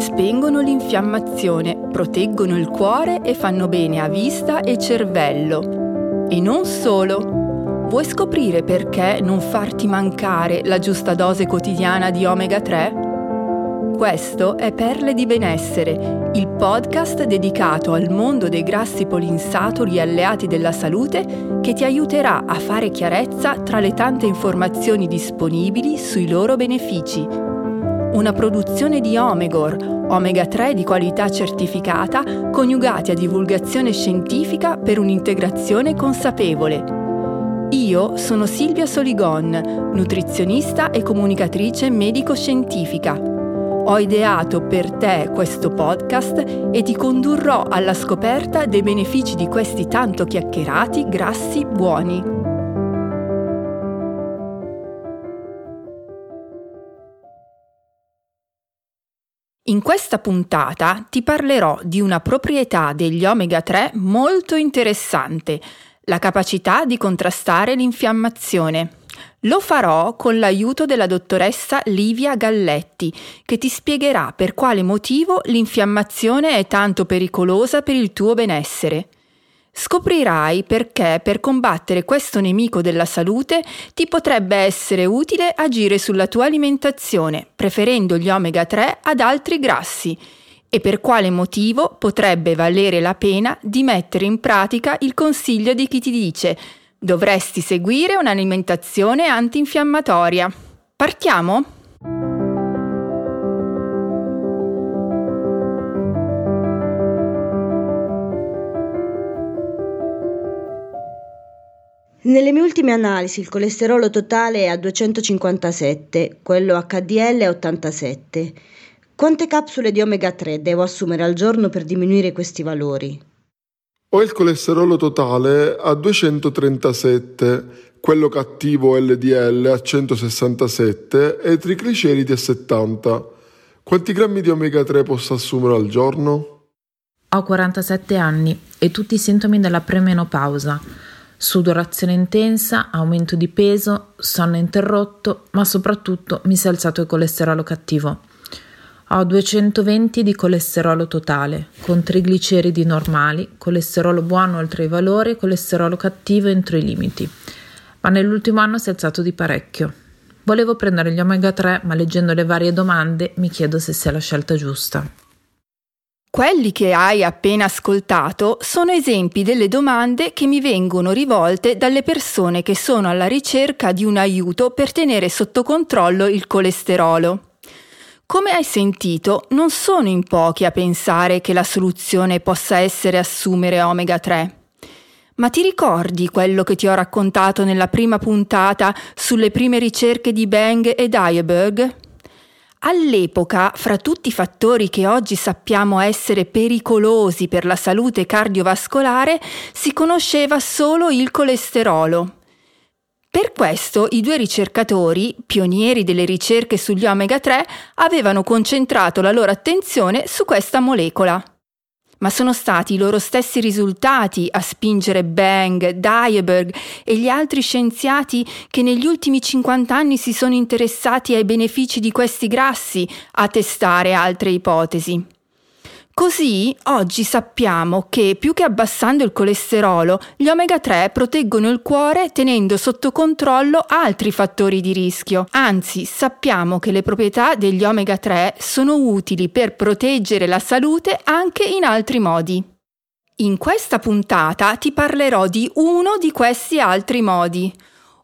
Spengono l'infiammazione, proteggono il cuore e fanno bene a vista e cervello. E non solo. Vuoi scoprire perché non farti mancare la giusta dose quotidiana di omega 3? Questo è Perle di Benessere, il podcast dedicato al mondo dei grassi polinsaturi alleati della salute che ti aiuterà a fare chiarezza tra le tante informazioni disponibili sui loro benefici. Una produzione di Omegor, omega 3 di qualità certificata, coniugati a divulgazione scientifica per un'integrazione consapevole. Io sono Silvia Soligon, nutrizionista e comunicatrice medico-scientifica ho ideato per te questo podcast e ti condurrò alla scoperta dei benefici di questi tanto chiacchierati grassi buoni. In questa puntata ti parlerò di una proprietà degli omega 3 molto interessante, la capacità di contrastare l'infiammazione. Lo farò con l'aiuto della dottoressa Livia Galletti, che ti spiegherà per quale motivo l'infiammazione è tanto pericolosa per il tuo benessere. Scoprirai perché per combattere questo nemico della salute ti potrebbe essere utile agire sulla tua alimentazione, preferendo gli omega 3 ad altri grassi, e per quale motivo potrebbe valere la pena di mettere in pratica il consiglio di chi ti dice Dovresti seguire un'alimentazione antinfiammatoria. Partiamo? Nelle mie ultime analisi il colesterolo totale è a 257, quello HDL è 87. Quante capsule di omega 3 devo assumere al giorno per diminuire questi valori? Ho il colesterolo totale a 237, quello cattivo LDL a 167 e i trigliceridi a 70. Quanti grammi di omega 3 posso assumere al giorno? Ho 47 anni e tutti i sintomi della premenopausa. Sudorazione intensa, aumento di peso, sonno interrotto, ma soprattutto mi si è alzato il colesterolo cattivo. Ho 220 di colesterolo totale, con trigliceridi normali, colesterolo buono oltre i valori e colesterolo cattivo entro i limiti. Ma nell'ultimo anno si è alzato di parecchio. Volevo prendere gli omega 3, ma leggendo le varie domande mi chiedo se sia la scelta giusta. Quelli che hai appena ascoltato sono esempi delle domande che mi vengono rivolte dalle persone che sono alla ricerca di un aiuto per tenere sotto controllo il colesterolo. Come hai sentito, non sono in pochi a pensare che la soluzione possa essere assumere omega 3. Ma ti ricordi quello che ti ho raccontato nella prima puntata sulle prime ricerche di Bang e Dieberg? All'epoca, fra tutti i fattori che oggi sappiamo essere pericolosi per la salute cardiovascolare, si conosceva solo il colesterolo. Per questo i due ricercatori, pionieri delle ricerche sugli omega 3, avevano concentrato la loro attenzione su questa molecola. Ma sono stati i loro stessi risultati a spingere Bang, Dieberg e gli altri scienziati che negli ultimi 50 anni si sono interessati ai benefici di questi grassi a testare altre ipotesi. Così oggi sappiamo che più che abbassando il colesterolo, gli omega 3 proteggono il cuore tenendo sotto controllo altri fattori di rischio. Anzi, sappiamo che le proprietà degli omega 3 sono utili per proteggere la salute anche in altri modi. In questa puntata ti parlerò di uno di questi altri modi.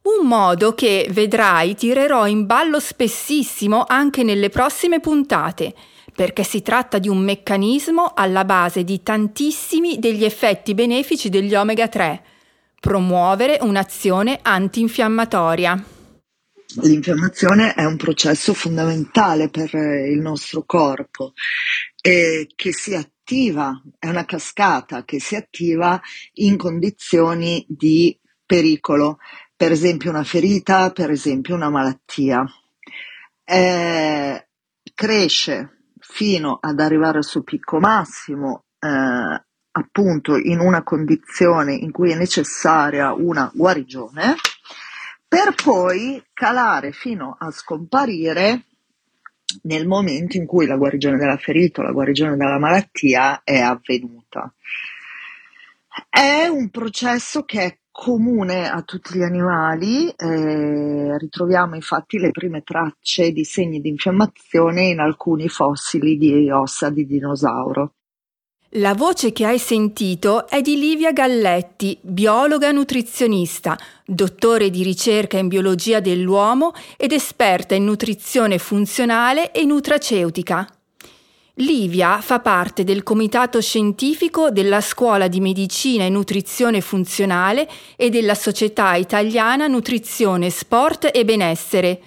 Un modo che, vedrai, tirerò in ballo spessissimo anche nelle prossime puntate perché si tratta di un meccanismo alla base di tantissimi degli effetti benefici degli omega 3. Promuovere un'azione antinfiammatoria. L'infiammazione è un processo fondamentale per il nostro corpo e che si attiva, è una cascata che si attiva in condizioni di pericolo, per esempio una ferita, per esempio una malattia. Eh, cresce fino ad arrivare al suo picco massimo, eh, appunto in una condizione in cui è necessaria una guarigione, per poi calare fino a scomparire nel momento in cui la guarigione della ferita o la guarigione della malattia è avvenuta. È un processo che è comune a tutti gli animali, eh, ritroviamo infatti le prime tracce di segni di infiammazione in alcuni fossili di ossa di dinosauro. La voce che hai sentito è di Livia Galletti, biologa nutrizionista, dottore di ricerca in biologia dell'uomo ed esperta in nutrizione funzionale e nutraceutica. Livia fa parte del comitato scientifico della Scuola di Medicina e Nutrizione Funzionale e della Società Italiana Nutrizione, Sport e Benessere.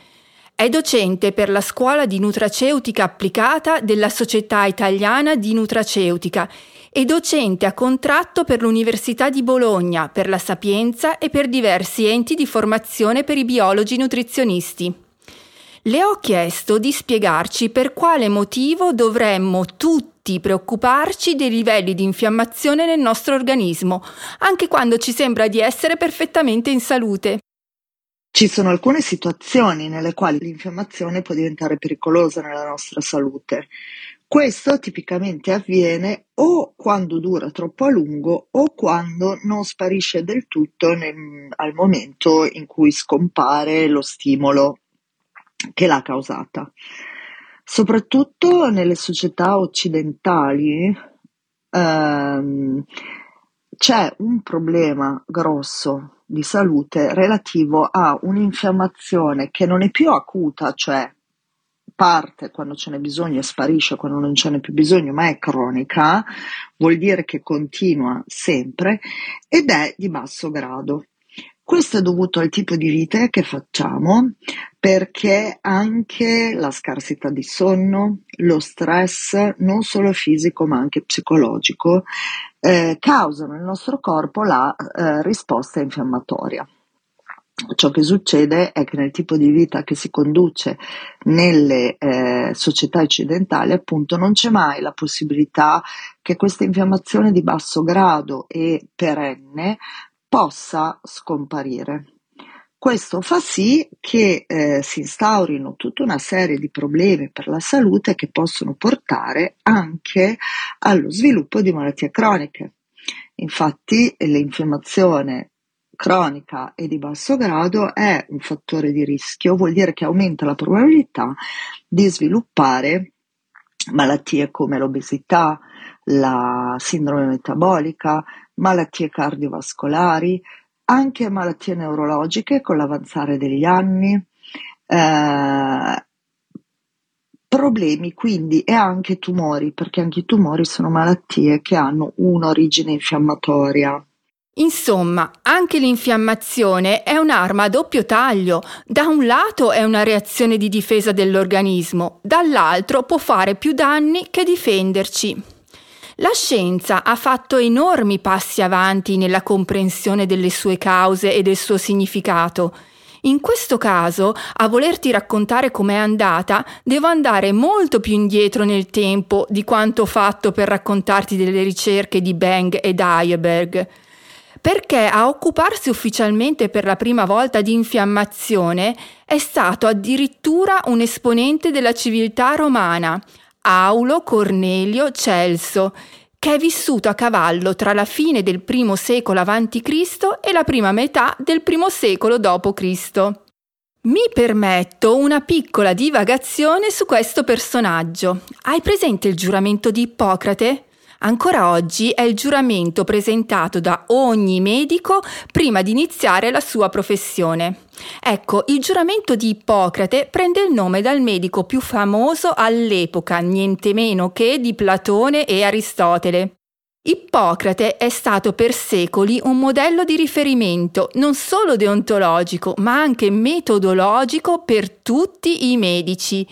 È docente per la Scuola di Nutraceutica Applicata della Società Italiana di Nutraceutica e docente a contratto per l'Università di Bologna, per la Sapienza e per diversi enti di formazione per i biologi nutrizionisti. Le ho chiesto di spiegarci per quale motivo dovremmo tutti preoccuparci dei livelli di infiammazione nel nostro organismo, anche quando ci sembra di essere perfettamente in salute. Ci sono alcune situazioni nelle quali l'infiammazione può diventare pericolosa nella nostra salute. Questo tipicamente avviene o quando dura troppo a lungo o quando non sparisce del tutto nel, al momento in cui scompare lo stimolo che l'ha causata. Soprattutto nelle società occidentali ehm, c'è un problema grosso di salute relativo a un'infiammazione che non è più acuta, cioè parte quando ce n'è bisogno e sparisce quando non ce n'è più bisogno, ma è cronica, vuol dire che continua sempre ed è di basso grado. Questo è dovuto al tipo di vita che facciamo, perché anche la scarsità di sonno, lo stress, non solo fisico ma anche psicologico, eh, causano nel nostro corpo la eh, risposta infiammatoria. Ciò che succede è che nel tipo di vita che si conduce nelle eh, società occidentali, appunto, non c'è mai la possibilità che questa infiammazione di basso grado e perenne possa scomparire. Questo fa sì che eh, si instaurino tutta una serie di problemi per la salute che possono portare anche allo sviluppo di malattie croniche. Infatti l'infiammazione cronica e di basso grado è un fattore di rischio, vuol dire che aumenta la probabilità di sviluppare malattie come l'obesità, la sindrome metabolica, malattie cardiovascolari, anche malattie neurologiche con l'avanzare degli anni, eh, problemi quindi e anche tumori, perché anche i tumori sono malattie che hanno un'origine infiammatoria. Insomma, anche l'infiammazione è un'arma a doppio taglio. Da un lato è una reazione di difesa dell'organismo, dall'altro può fare più danni che difenderci. La scienza ha fatto enormi passi avanti nella comprensione delle sue cause e del suo significato. In questo caso, a volerti raccontare com'è andata, devo andare molto più indietro nel tempo di quanto fatto per raccontarti delle ricerche di Bang e Dyeberg. Perché a occuparsi ufficialmente per la prima volta di infiammazione è stato addirittura un esponente della civiltà romana, Aulo Cornelio Celso, che è vissuto a cavallo tra la fine del I secolo a.C. e la prima metà del I secolo d.C. Mi permetto una piccola divagazione su questo personaggio. Hai presente il giuramento di Ippocrate? Ancora oggi è il giuramento presentato da ogni medico prima di iniziare la sua professione. Ecco, il giuramento di Ippocrate prende il nome dal medico più famoso all'epoca, niente meno che di Platone e Aristotele. Ippocrate è stato per secoli un modello di riferimento non solo deontologico, ma anche metodologico per tutti i medici.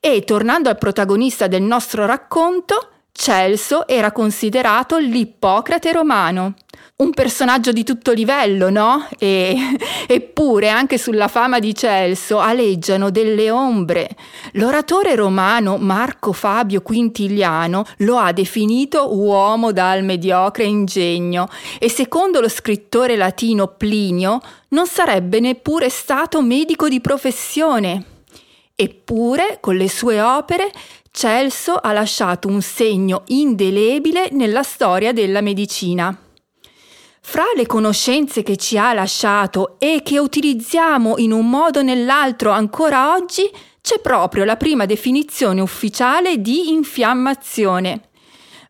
E tornando al protagonista del nostro racconto, Celso era considerato l'Ippocrate romano. Un personaggio di tutto livello, no? E, eppure anche sulla fama di Celso aleggiano delle ombre. L'oratore romano Marco Fabio Quintiliano lo ha definito uomo dal mediocre ingegno e secondo lo scrittore latino Plinio non sarebbe neppure stato medico di professione. Eppure, con le sue opere, Celso ha lasciato un segno indelebile nella storia della medicina. Fra le conoscenze che ci ha lasciato e che utilizziamo in un modo o nell'altro ancora oggi, c'è proprio la prima definizione ufficiale di infiammazione.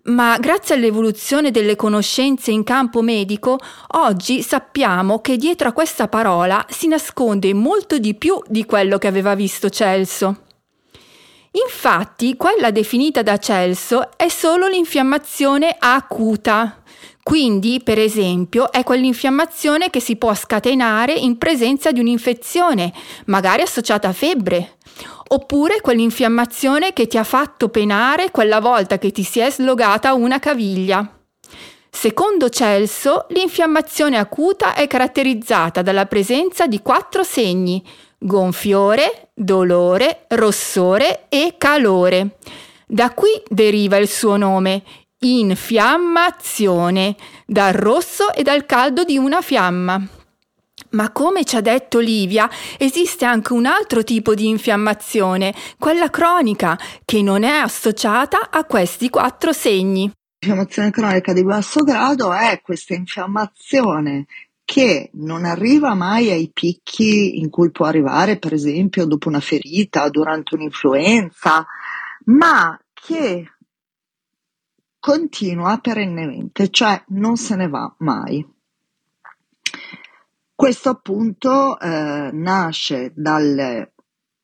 Ma grazie all'evoluzione delle conoscenze in campo medico, oggi sappiamo che dietro a questa parola si nasconde molto di più di quello che aveva visto Celso. Infatti, quella definita da Celso è solo l'infiammazione acuta. Quindi, per esempio, è quell'infiammazione che si può scatenare in presenza di un'infezione, magari associata a febbre, oppure quell'infiammazione che ti ha fatto penare quella volta che ti si è slogata una caviglia. Secondo Celso, l'infiammazione acuta è caratterizzata dalla presenza di quattro segni, gonfiore, dolore, rossore e calore. Da qui deriva il suo nome, infiammazione, dal rosso e dal caldo di una fiamma. Ma come ci ha detto Livia, esiste anche un altro tipo di infiammazione, quella cronica, che non è associata a questi quattro segni. L'infiammazione cronica di basso grado è questa infiammazione che non arriva mai ai picchi in cui può arrivare, per esempio, dopo una ferita, durante un'influenza, ma che continua perennemente, cioè non se ne va mai. Questo appunto eh, nasce dai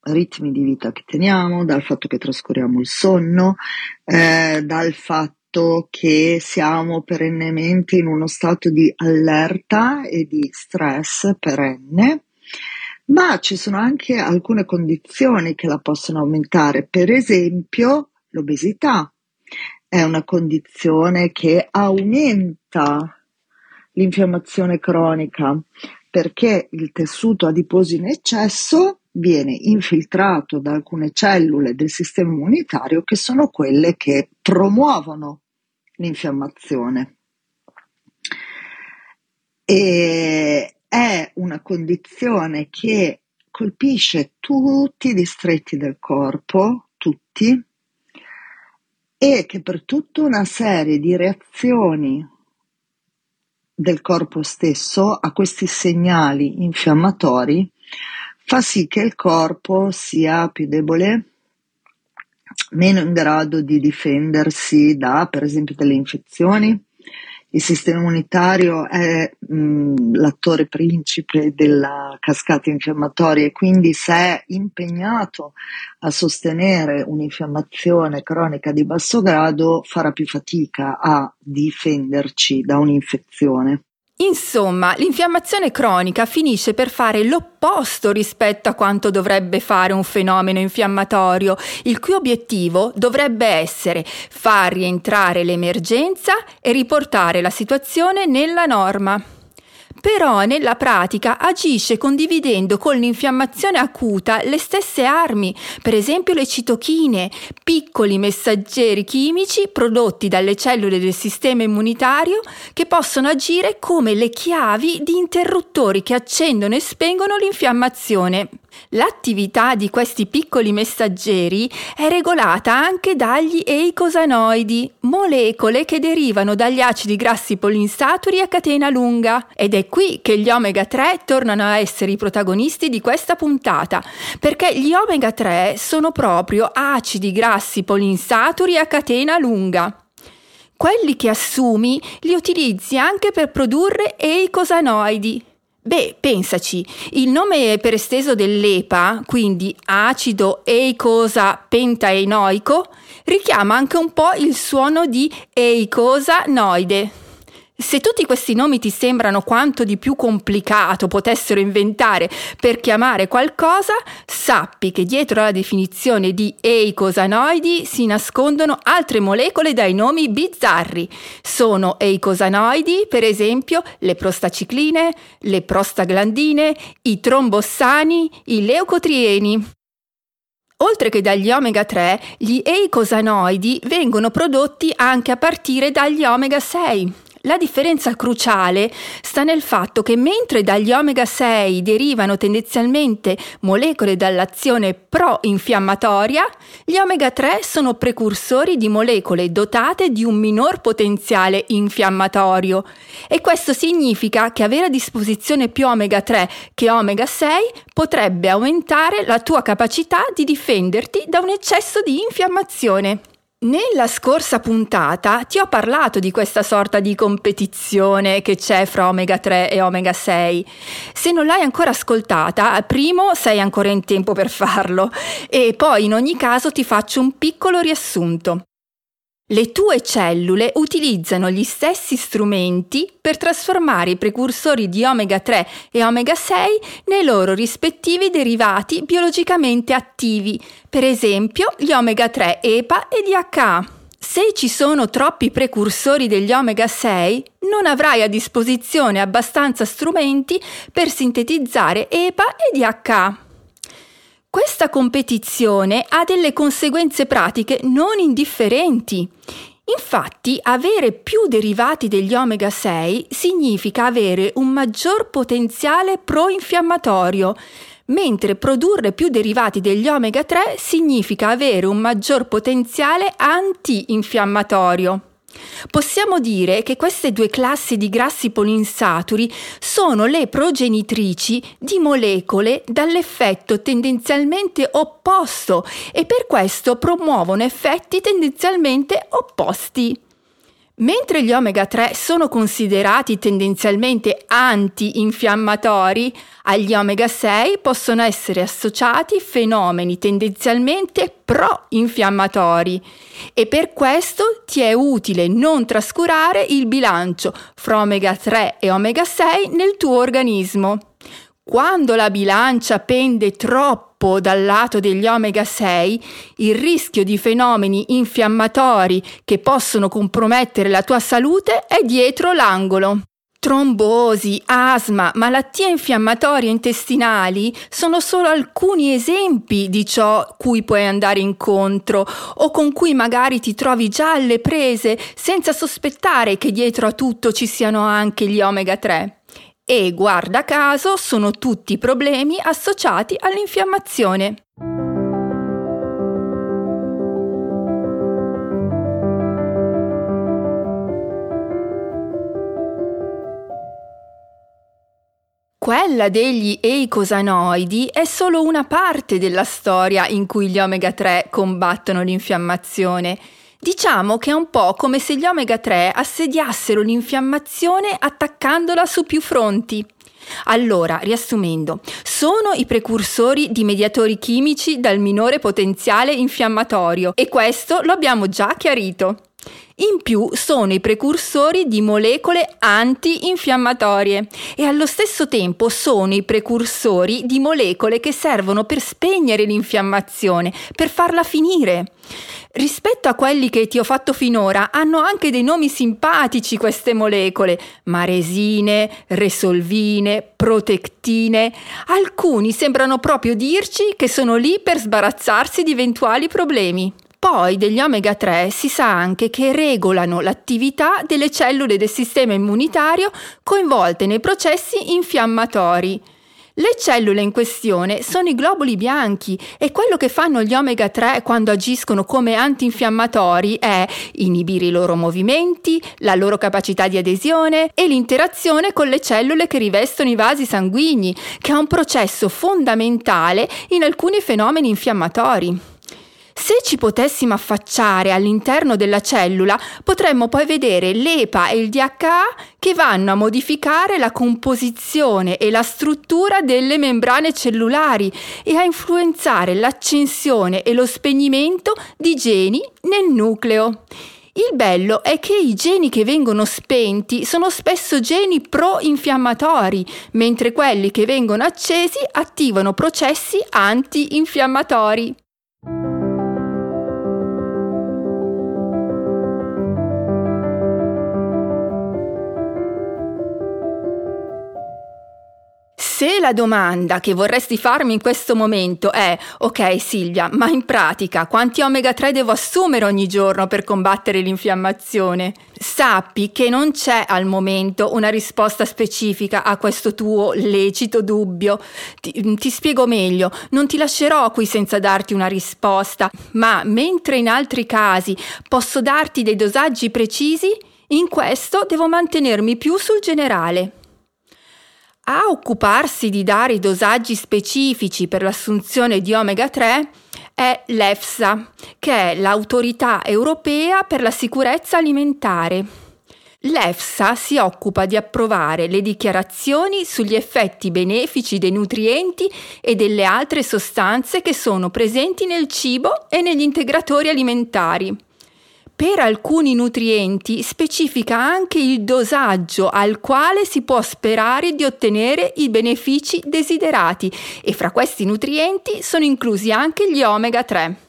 ritmi di vita che teniamo, dal fatto che trascuriamo il sonno, eh, dal fatto che siamo perennemente in uno stato di allerta e di stress perenne, ma ci sono anche alcune condizioni che la possono aumentare, per esempio l'obesità è una condizione che aumenta l'infiammazione cronica perché il tessuto adiposo in eccesso viene infiltrato da alcune cellule del sistema immunitario che sono quelle che promuovono l'infiammazione. E è una condizione che colpisce tutti i distretti del corpo, tutti, e che per tutta una serie di reazioni del corpo stesso a questi segnali infiammatori fa sì che il corpo sia più debole, meno in grado di difendersi da, per esempio, delle infezioni, il sistema immunitario è mh, l'attore principe della cascata infiammatoria e quindi se è impegnato a sostenere un'infiammazione cronica di basso grado farà più fatica a difenderci da un'infezione. Insomma, l'infiammazione cronica finisce per fare l'opposto rispetto a quanto dovrebbe fare un fenomeno infiammatorio, il cui obiettivo dovrebbe essere far rientrare l'emergenza e riportare la situazione nella norma però nella pratica agisce condividendo con l'infiammazione acuta le stesse armi, per esempio le citochine, piccoli messaggeri chimici prodotti dalle cellule del sistema immunitario che possono agire come le chiavi di interruttori che accendono e spengono l'infiammazione. L'attività di questi piccoli messaggeri è regolata anche dagli eicosanoidi, molecole che derivano dagli acidi grassi polinsaturi a catena lunga. Ed è qui che gli omega 3 tornano a essere i protagonisti di questa puntata, perché gli omega 3 sono proprio acidi grassi polinsaturi a catena lunga. Quelli che assumi li utilizzi anche per produrre eicosanoidi, Beh, pensaci, il nome per esteso dell'EPA, quindi acido eicosa pentaenoico, richiama anche un po' il suono di eicosa noide. Se tutti questi nomi ti sembrano quanto di più complicato potessero inventare per chiamare qualcosa, sappi che dietro alla definizione di eicosanoidi si nascondono altre molecole dai nomi bizzarri. Sono eicosanoidi, per esempio, le prostacicline, le prostaglandine, i trombossani, i leucotrieni. Oltre che dagli omega 3, gli eicosanoidi vengono prodotti anche a partire dagli omega 6 La differenza cruciale sta nel fatto che mentre dagli omega 6 derivano tendenzialmente molecole dall'azione pro-infiammatoria, gli omega 3 sono precursori di molecole dotate di un minor potenziale infiammatorio e questo significa che avere a disposizione più omega 3 che omega 6 potrebbe aumentare la tua capacità di difenderti da un eccesso di infiammazione. Nella scorsa puntata ti ho parlato di questa sorta di competizione che c'è fra omega 3 e omega 6. Se non l'hai ancora ascoltata, primo sei ancora in tempo per farlo e poi in ogni caso ti faccio un piccolo riassunto. Le tue cellule utilizzano gli stessi strumenti per trasformare i precursori di omega 3 e omega 6 nei loro rispettivi derivati biologicamente attivi, per esempio gli omega 3 EPA e DHA. Se ci sono troppi precursori degli omega 6, non avrai a disposizione abbastanza strumenti per sintetizzare EPA e DHA. Questa competizione ha delle conseguenze pratiche non indifferenti. Infatti, avere più derivati degli omega 6 significa avere un maggior potenziale pro-infiammatorio, mentre produrre più derivati degli omega 3 significa avere un maggior potenziale anti-infiammatorio. Possiamo dire che queste due classi di grassi polinsaturi sono le progenitrici di molecole dall'effetto tendenzialmente opposto e per questo promuovono effetti tendenzialmente opposti. Mentre gli omega 3 sono considerati tendenzialmente anti-infiammatori, agli omega 6 possono essere associati fenomeni tendenzialmente pro-infiammatori e per questo ti è utile non trascurare il bilancio fra omega 3 e omega 6 nel tuo organismo. Quando la bilancia pende troppo dal lato degli omega 6, il rischio di fenomeni infiammatori che possono compromettere la tua salute è dietro l'angolo. Trombosi, asma, malattie infiammatorie intestinali sono solo alcuni esempi di ciò cui puoi andare incontro o con cui magari ti trovi già alle prese senza sospettare che dietro a tutto ci siano anche gli omega 3. E guarda caso sono tutti problemi associati all'infiammazione. Quella degli eicosanoidi è solo una parte della storia in cui gli omega 3 combattono l'infiammazione. Diciamo che è un po' come se gli omega 3 assediassero l'infiammazione attaccandola su più fronti. Allora, riassumendo, sono i precursori di mediatori chimici dal minore potenziale infiammatorio e questo lo abbiamo già chiarito. In più sono i precursori di molecole antinfiammatorie e allo stesso tempo sono i precursori di molecole che servono per spegnere l'infiammazione, per farla finire. Rispetto a quelli che ti ho fatto finora, hanno anche dei nomi simpatici queste molecole: maresine, resolvine, protectine. Alcuni sembrano proprio dirci che sono lì per sbarazzarsi di eventuali problemi. Poi degli omega 3 si sa anche che regolano l'attività delle cellule del sistema immunitario coinvolte nei processi infiammatori. Le cellule in questione sono i globuli bianchi e quello che fanno gli omega 3 quando agiscono come antinfiammatori è inibire i loro movimenti, la loro capacità di adesione e l'interazione con le cellule che rivestono i vasi sanguigni, che è un processo fondamentale in alcuni fenomeni infiammatori. Se ci potessimo affacciare all'interno della cellula, potremmo poi vedere l'EPA e il DHA che vanno a modificare la composizione e la struttura delle membrane cellulari e a influenzare l'accensione e lo spegnimento di geni nel nucleo. Il bello è che i geni che vengono spenti sono spesso geni pro-infiammatori, mentre quelli che vengono accesi attivano processi anti-infiammatori. Se la domanda che vorresti farmi in questo momento è ok Silvia, ma in pratica quanti omega 3 devo assumere ogni giorno per combattere l'infiammazione? Sappi che non c'è al momento una risposta specifica a questo tuo lecito dubbio. Ti, ti spiego meglio, non ti lascerò qui senza darti una risposta, ma mentre in altri casi posso darti dei dosaggi precisi, in questo devo mantenermi più sul generale. A occuparsi di dare i dosaggi specifici per l'assunzione di omega 3 è l'EFSA, che è l'autorità europea per la sicurezza alimentare. L'EFSA si occupa di approvare le dichiarazioni sugli effetti benefici dei nutrienti e delle altre sostanze che sono presenti nel cibo e negli integratori alimentari per alcuni nutrienti specifica anche il dosaggio al quale si può sperare di ottenere i benefici desiderati e fra questi nutrienti sono inclusi anche gli omega 3.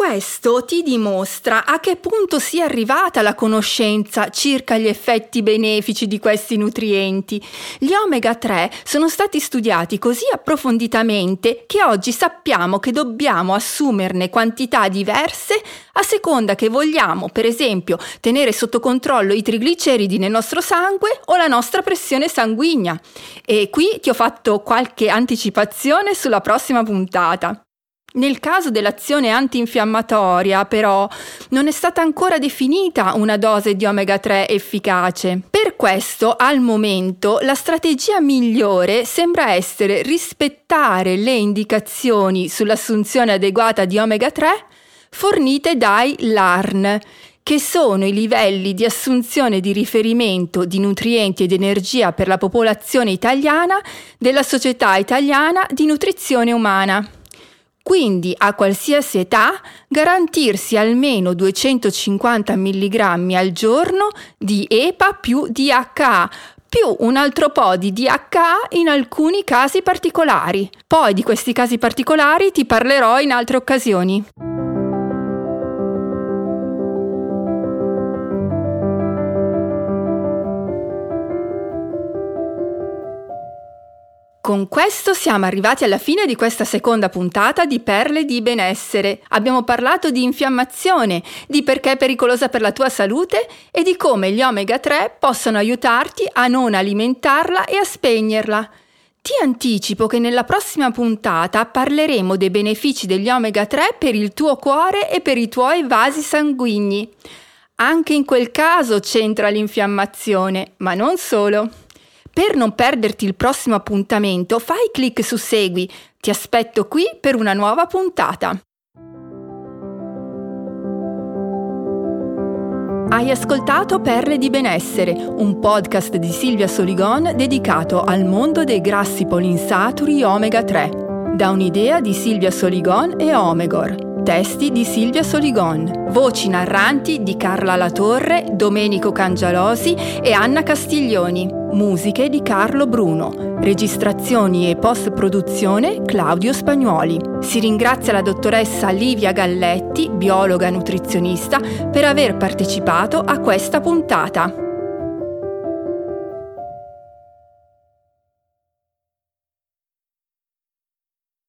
Questo ti dimostra a che punto sia arrivata la conoscenza circa gli effetti benefici di questi nutrienti. Gli omega 3 sono stati studiati così approfonditamente che oggi sappiamo che dobbiamo assumerne quantità diverse a seconda che vogliamo, per esempio, tenere sotto controllo i trigliceridi nel nostro sangue o la nostra pressione sanguigna. E qui ti ho fatto qualche anticipazione sulla prossima puntata. Nel caso dell'azione antinfiammatoria, però, non è stata ancora definita una dose di omega 3 efficace. Per questo, al momento, la strategia migliore sembra essere rispettare le indicazioni sull'assunzione adeguata di omega 3 fornite dai LARN, che sono i livelli di assunzione di riferimento di nutrienti ed energia per la popolazione italiana della Società Italiana di Nutrizione Umana. Quindi a qualsiasi età garantirsi almeno 250 mg al giorno di EPA più DHA, più un altro po' di DHA in alcuni casi particolari. Poi di questi casi particolari ti parlerò in altre occasioni. Con questo siamo arrivati alla fine di questa seconda puntata di Perle di benessere. Abbiamo parlato di infiammazione, di perché è pericolosa per la tua salute e di come gli omega 3 possono aiutarti a non alimentarla e a spegnerla. Ti anticipo che nella prossima puntata parleremo dei benefici degli omega 3 per il tuo cuore e per i tuoi vasi sanguigni. Anche in quel caso c'entra l'infiammazione, ma non solo. Per non perderti il prossimo appuntamento, fai clic su Segui. Ti aspetto qui per una nuova puntata. Hai ascoltato Perle di benessere, un podcast di Silvia Soligon dedicato al mondo dei grassi polinsaturi omega 3, da un'idea di Silvia Soligon e Omegor. Testi di Silvia Soligon. Voci narranti di Carla Latorre, Domenico Cangialosi e Anna Castiglioni. Musiche di Carlo Bruno. Registrazioni e post-produzione Claudio Spagnuoli. Si ringrazia la dottoressa Livia Galletti, biologa nutrizionista, per aver partecipato a questa puntata.